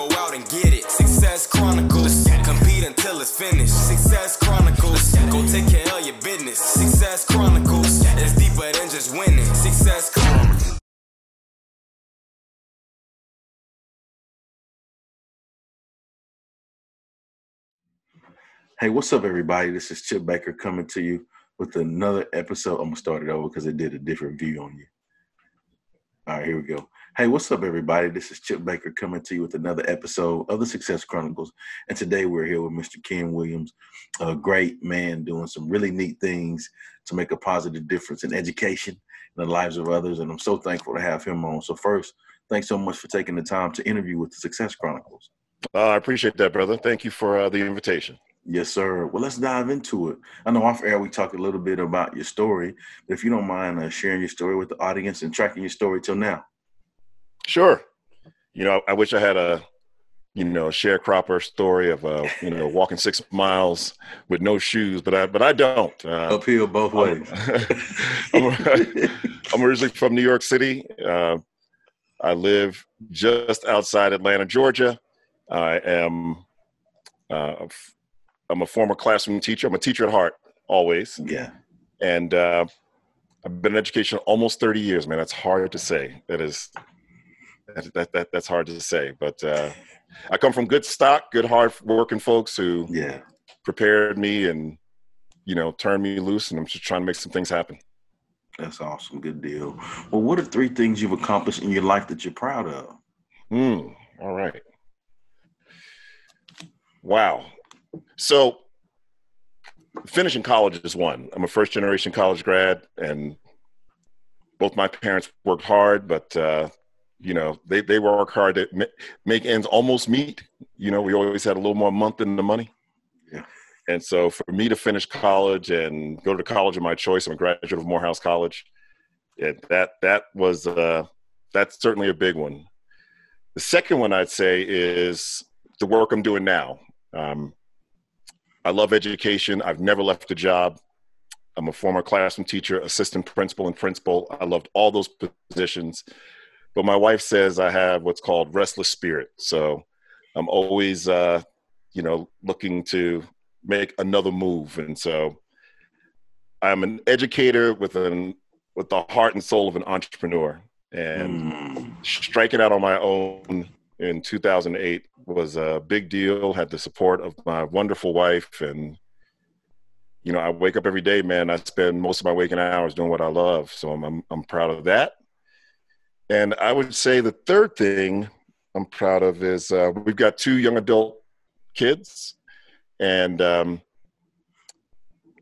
Go out and get it. Success Chronicles. Compete until it's finished. Success Chronicles. Go take care of your business. Success Chronicles. It's deeper than just winning. Success Chronicles. Hey, what's up, everybody? This is Chip Baker coming to you with another episode. I'm gonna start it over because it did a different view on you. All right, here we go. Hey, what's up, everybody? This is Chip Baker coming to you with another episode of the Success Chronicles. And today we're here with Mr. Ken Williams, a great man doing some really neat things to make a positive difference in education and the lives of others. And I'm so thankful to have him on. So, first, thanks so much for taking the time to interview with the Success Chronicles. Uh, I appreciate that, brother. Thank you for uh, the invitation. Yes, sir. Well, let's dive into it. I know off air we talked a little bit about your story, but if you don't mind uh, sharing your story with the audience and tracking your story till now. Sure. You know, I wish I had a, you know, sharecropper story of, uh, you know, walking six miles with no shoes, but I, but I don't. Uh, Uphill both ways. I'm, I'm originally from New York City. Uh, I live just outside Atlanta, Georgia. I am, uh, I'm a former classroom teacher. I'm a teacher at heart, always. yeah. And uh, I've been in education almost 30 years, man. That's hard to say. That is, that, that, that that's hard to say. But uh, I come from good stock, good, hard working folks who Yeah. prepared me and, you know, turned me loose. And I'm just trying to make some things happen. That's awesome. Good deal. Well, what are three things you've accomplished in your life that you're proud of? Hmm. All right. Wow. So finishing college is one. I'm a first generation college grad, and both my parents worked hard, but uh, you know they they work hard to make ends almost meet. You know, we always had a little more month than the money. Yeah. And so for me to finish college and go to the college of my choice, I'm a graduate of Morehouse College. Yeah, that that was uh, that's certainly a big one. The second one I'd say is the work I'm doing now. Um, I love education. I've never left a job. I'm a former classroom teacher, assistant principal, and principal. I loved all those positions. But my wife says I have what's called restless spirit. So I'm always, uh, you know, looking to make another move. And so I'm an educator with an with the heart and soul of an entrepreneur. And Mm. striking out on my own in 2008 was a big deal had the support of my wonderful wife and you know i wake up every day man i spend most of my waking hours doing what i love so i'm i'm, I'm proud of that and i would say the third thing i'm proud of is uh, we've got two young adult kids and um,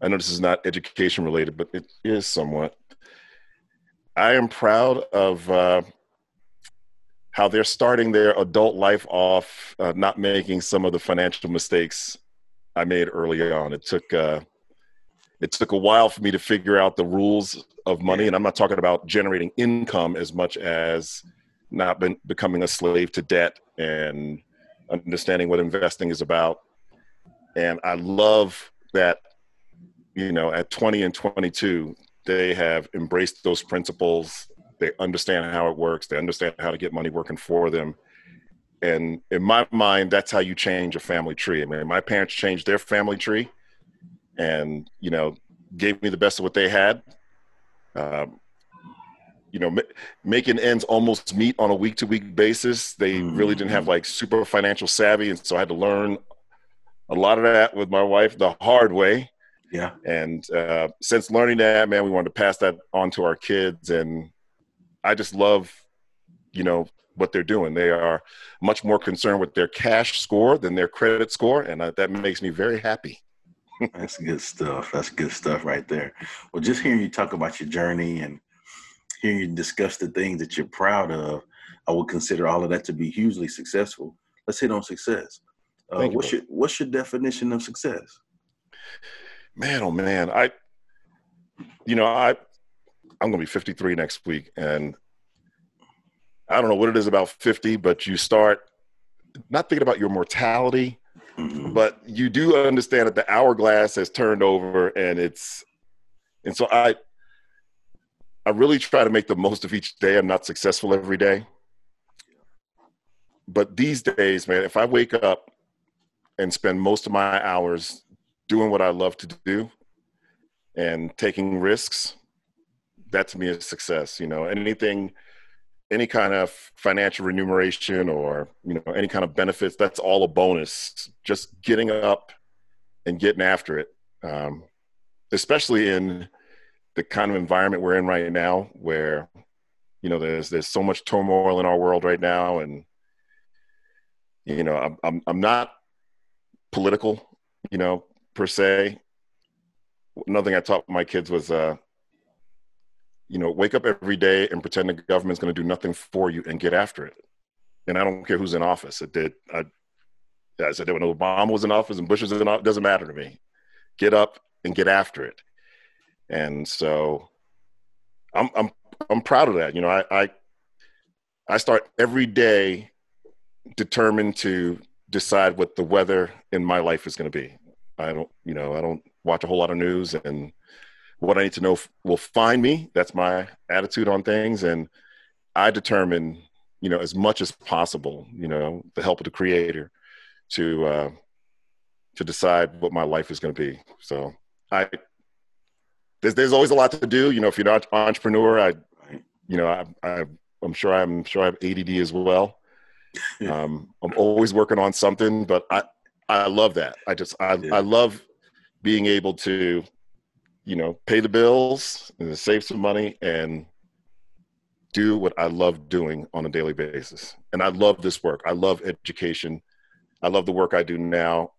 i know this is not education related but it is somewhat i am proud of uh, how they're starting their adult life off uh, not making some of the financial mistakes I made early on. It took uh, it took a while for me to figure out the rules of money, and I'm not talking about generating income as much as not been, becoming a slave to debt and understanding what investing is about. And I love that you know at 20 and 22 they have embraced those principles. They understand how it works. They understand how to get money working for them. And in my mind that's how you change a family tree. I mean my parents changed their family tree and you know gave me the best of what they had um, you know ma- making ends almost meet on a week to week basis they really didn't have like super financial savvy and so i had to learn a lot of that with my wife the hard way Yeah. and uh, since learning that, man, we wanted to pass that on to our kids. And I just love, you know, what they're doing. They are much more concerned with their cash score than their credit score. And uh, that makes me very happy. That's good stuff. That's good stuff right there. Well, just hearing you talk about your journey and hearing you discuss the things that you're proud of, I would consider all of that to be hugely successful. Let's hit on success. Uh, you, what's your What's your definition of success? man, oh man, I, you know, I, I'm gonna be 53 next week, and I don't know what it is about 50, but you start not thinking about your mortality, mm-hmm. but you do understand that the hourglass has turned over, and it's, and so I, I really try to make the most of each day. I'm not successful every day, but these days, man, if I wake up and spend most of my hours doing what I love to do and taking risks, that to me is success. You know, anything, any kind of financial remuneration or, you know, any kind of benefits, that's all a bonus. Just getting up and getting after it. Um, especially in the kind of environment we're in right now where, you know, there's, there's so much turmoil in our world right now. And, you know, I'm, I'm, I'm not political, you know, per se. Another thing I taught my kids was, uh, you know, wake up every day and pretend the government's going to do nothing for you and get after it. And I don't care who's in office. It did. I, I said when Obama was in office and Bush was in office, doesn't matter to me. Get up and get after it. And so, I'm I'm I'm proud of that. You know, I I, I start every day determined to decide what the weather in my life is going to be. I don't, you know, I don't watch a whole lot of news and what I need to know will find me. That's my attitude on things. And I determine, you know, as much as possible, you know, the help of the creator to, uh, to decide what my life is going to be. So I, there's, there's always a lot to do. You know, if you're not entrepreneur, I, you know, I, I, I'm sure I'm sure I have ADD as well. Um, I'm always working on something, but I, I love that. I just I, yeah. I love being able to, you know, pay the bills and save some money and do what I love doing on a daily basis. And I love this work. I love education. I love the work I do now.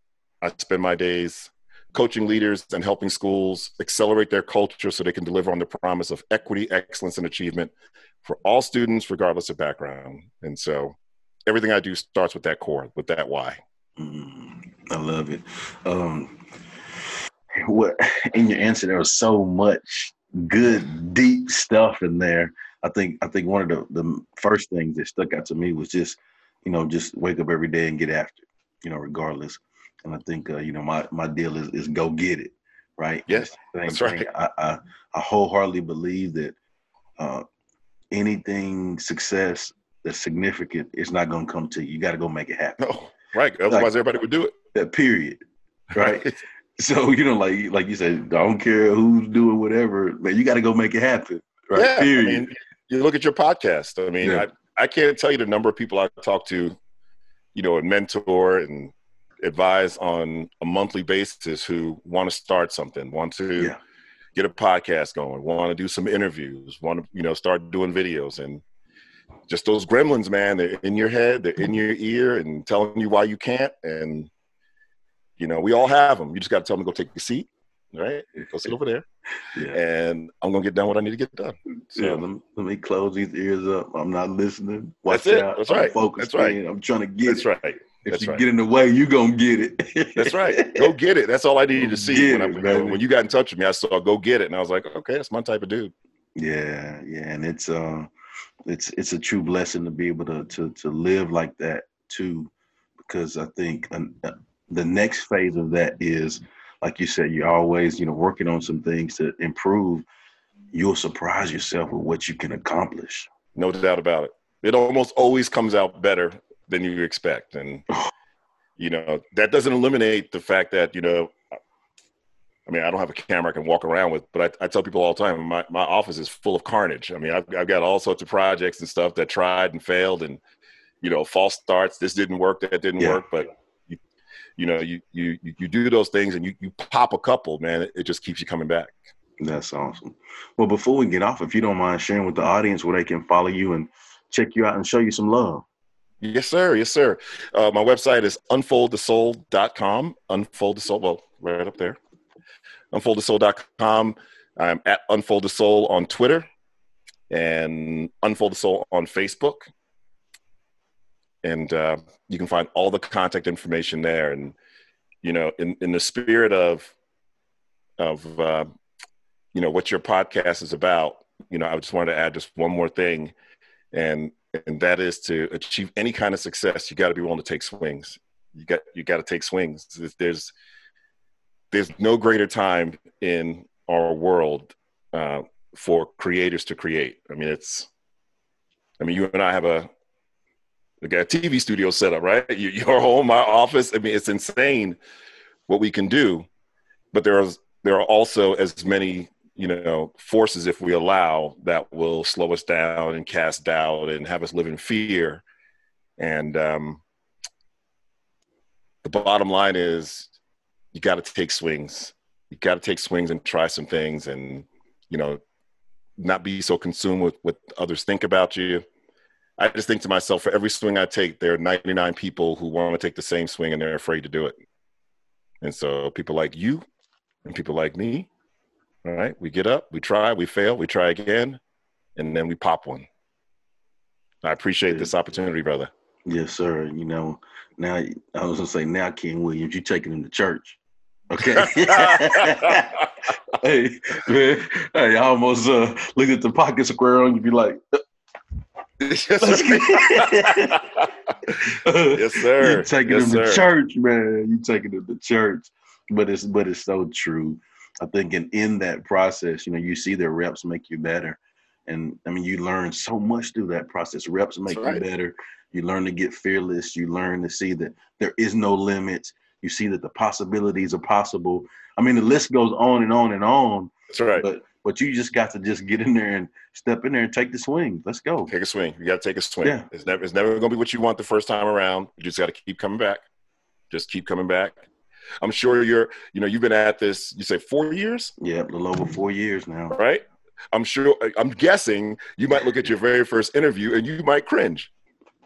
I spend my days coaching leaders and helping schools accelerate their culture so they can deliver on the promise of equity, excellence, and achievement for all students, regardless of background. And so everything I do starts with that core, with that why. Mm, I love it. Um, what in your answer there was so much good, deep stuff in there. I think I think one of the the first things that stuck out to me was just you know just wake up every day and get after it, you know, regardless. And I think uh, you know my my deal is is go get it, right? Yes, that's right. I, I, I wholeheartedly believe that uh, anything success that's significant is not going to come to you. You got to go make it happen. No. Right. Otherwise, like, everybody would do it. That period. Right. So you know, like like you said, I don't care who's doing whatever, man. You got to go make it happen. Right. Yeah, period. I mean, you look at your podcast. I mean, yeah. I I can't tell you the number of people I talk to, you know, and mentor and advise on a monthly basis who want to start something, want to yeah. get a podcast going, want to do some interviews, want to you know start doing videos, and just those gremlins, man. They're in your head, they're in your ear, and telling you why you can't. And you know, we all have them. You just got to tell them to go take a seat, right? Go sit over there, yeah. and I'm gonna get done what I need to get done. So yeah, let, me, let me close these ears up. I'm not listening. Watch that's out. That's right. Focus. That's right. I'm trying to get. That's it. right. If That's you right. get in the way, you gonna get it. that's right. Go get it. That's all I needed to see when, it, I, when you got in touch with me. I saw go get it, and I was like, okay, that's my type of dude. Yeah, yeah, and it's uh, it's it's a true blessing to be able to to to live like that too, because I think uh, the next phase of that is, like you said, you're always you know working on some things to improve. You'll surprise yourself with what you can accomplish. No doubt about it. It almost always comes out better than you expect, and you know that doesn't eliminate the fact that you know I mean, I don't have a camera I can walk around with, but I, I, tell people all the time, my, my office is full of carnage. I mean, I've, I've got all sorts of projects and stuff that tried and failed and, you know, false starts. This didn't work. That didn't yeah. work. But, you, know, you, you, you do those things and you, you pop a couple, man, it, it just keeps you coming back. That's awesome. Well, before we get off, if you don't mind sharing with the audience where they can follow you and check you out and show you some love. Yes, sir. Yes, sir. Uh, my website is unfoldthesoul.com. Unfold the soul. Well, right up there unfoldthesoul.com. I'm at Unfold the Soul on Twitter and Unfold the Soul on Facebook. And uh, you can find all the contact information there. And, you know, in, in the spirit of of uh, you know what your podcast is about, you know, I just wanted to add just one more thing, and and that is to achieve any kind of success, you got to be willing to take swings. You got you got to take swings. There's there's no greater time in our world uh, for creators to create. I mean, it's I mean, you and I have a got a TV studio set up, right? You, your home, my office. I mean, it's insane what we can do, but there are there are also as many you know forces if we allow that will slow us down and cast doubt and have us live in fear and um, the bottom line is you got to take swings you got to take swings and try some things and you know not be so consumed with what others think about you i just think to myself for every swing i take there are 99 people who want to take the same swing and they're afraid to do it and so people like you and people like me all right, we get up, we try, we fail, we try again, and then we pop one. I appreciate this opportunity, brother. Yes, sir. You know, now I was gonna say now, Ken Williams, you taking him to church. Okay. hey, man, hey, I almost uh, look at the pocket square on you'd be like, yes, sir. yes, sir. You taking yes, him sir. to church, man. You taking him to church, but it's but it's so true. I think in, in that process, you know, you see the reps make you better. And I mean, you learn so much through that process. Reps make right. you better. You learn to get fearless. You learn to see that there is no limit. You see that the possibilities are possible. I mean, the list goes on and on and on. That's right. But but you just got to just get in there and step in there and take the swing. Let's go. Take a swing. You got to take a swing. Yeah. It's never it's never going to be what you want the first time around. You just got to keep coming back. Just keep coming back. I'm sure you're, you know, you've been at this, you say four years? Yeah, a little over four years now. Right? I'm sure, I'm guessing you might look at your very first interview and you might cringe.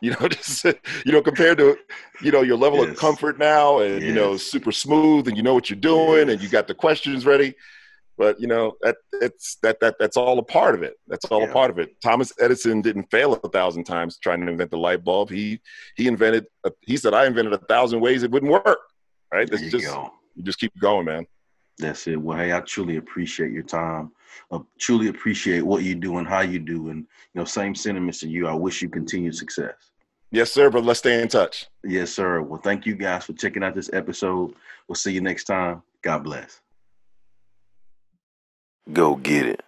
You know, just, you know, compared to, you know, your level Yes. of comfort now and, you know, super smooth and you know what you're doing and you got the questions ready. But, you know, that, it's, that, that, that's all a part of it. That's all Yeah. a part of it. Thomas Edison didn't fail a thousand times trying to invent the light bulb. He, he invented, a, he said, I invented a thousand ways it wouldn't work. Right? There That's you just, go. you just keep going, man. That's it. Well, hey, I truly appreciate your time. I truly appreciate what you do and how you do. And, you know, same sentiments to you. I wish you continued success. Yes, sir. But let's stay in touch. Yes, sir. Well, thank you guys for checking out this episode. We'll see you next time. God bless. Go get it.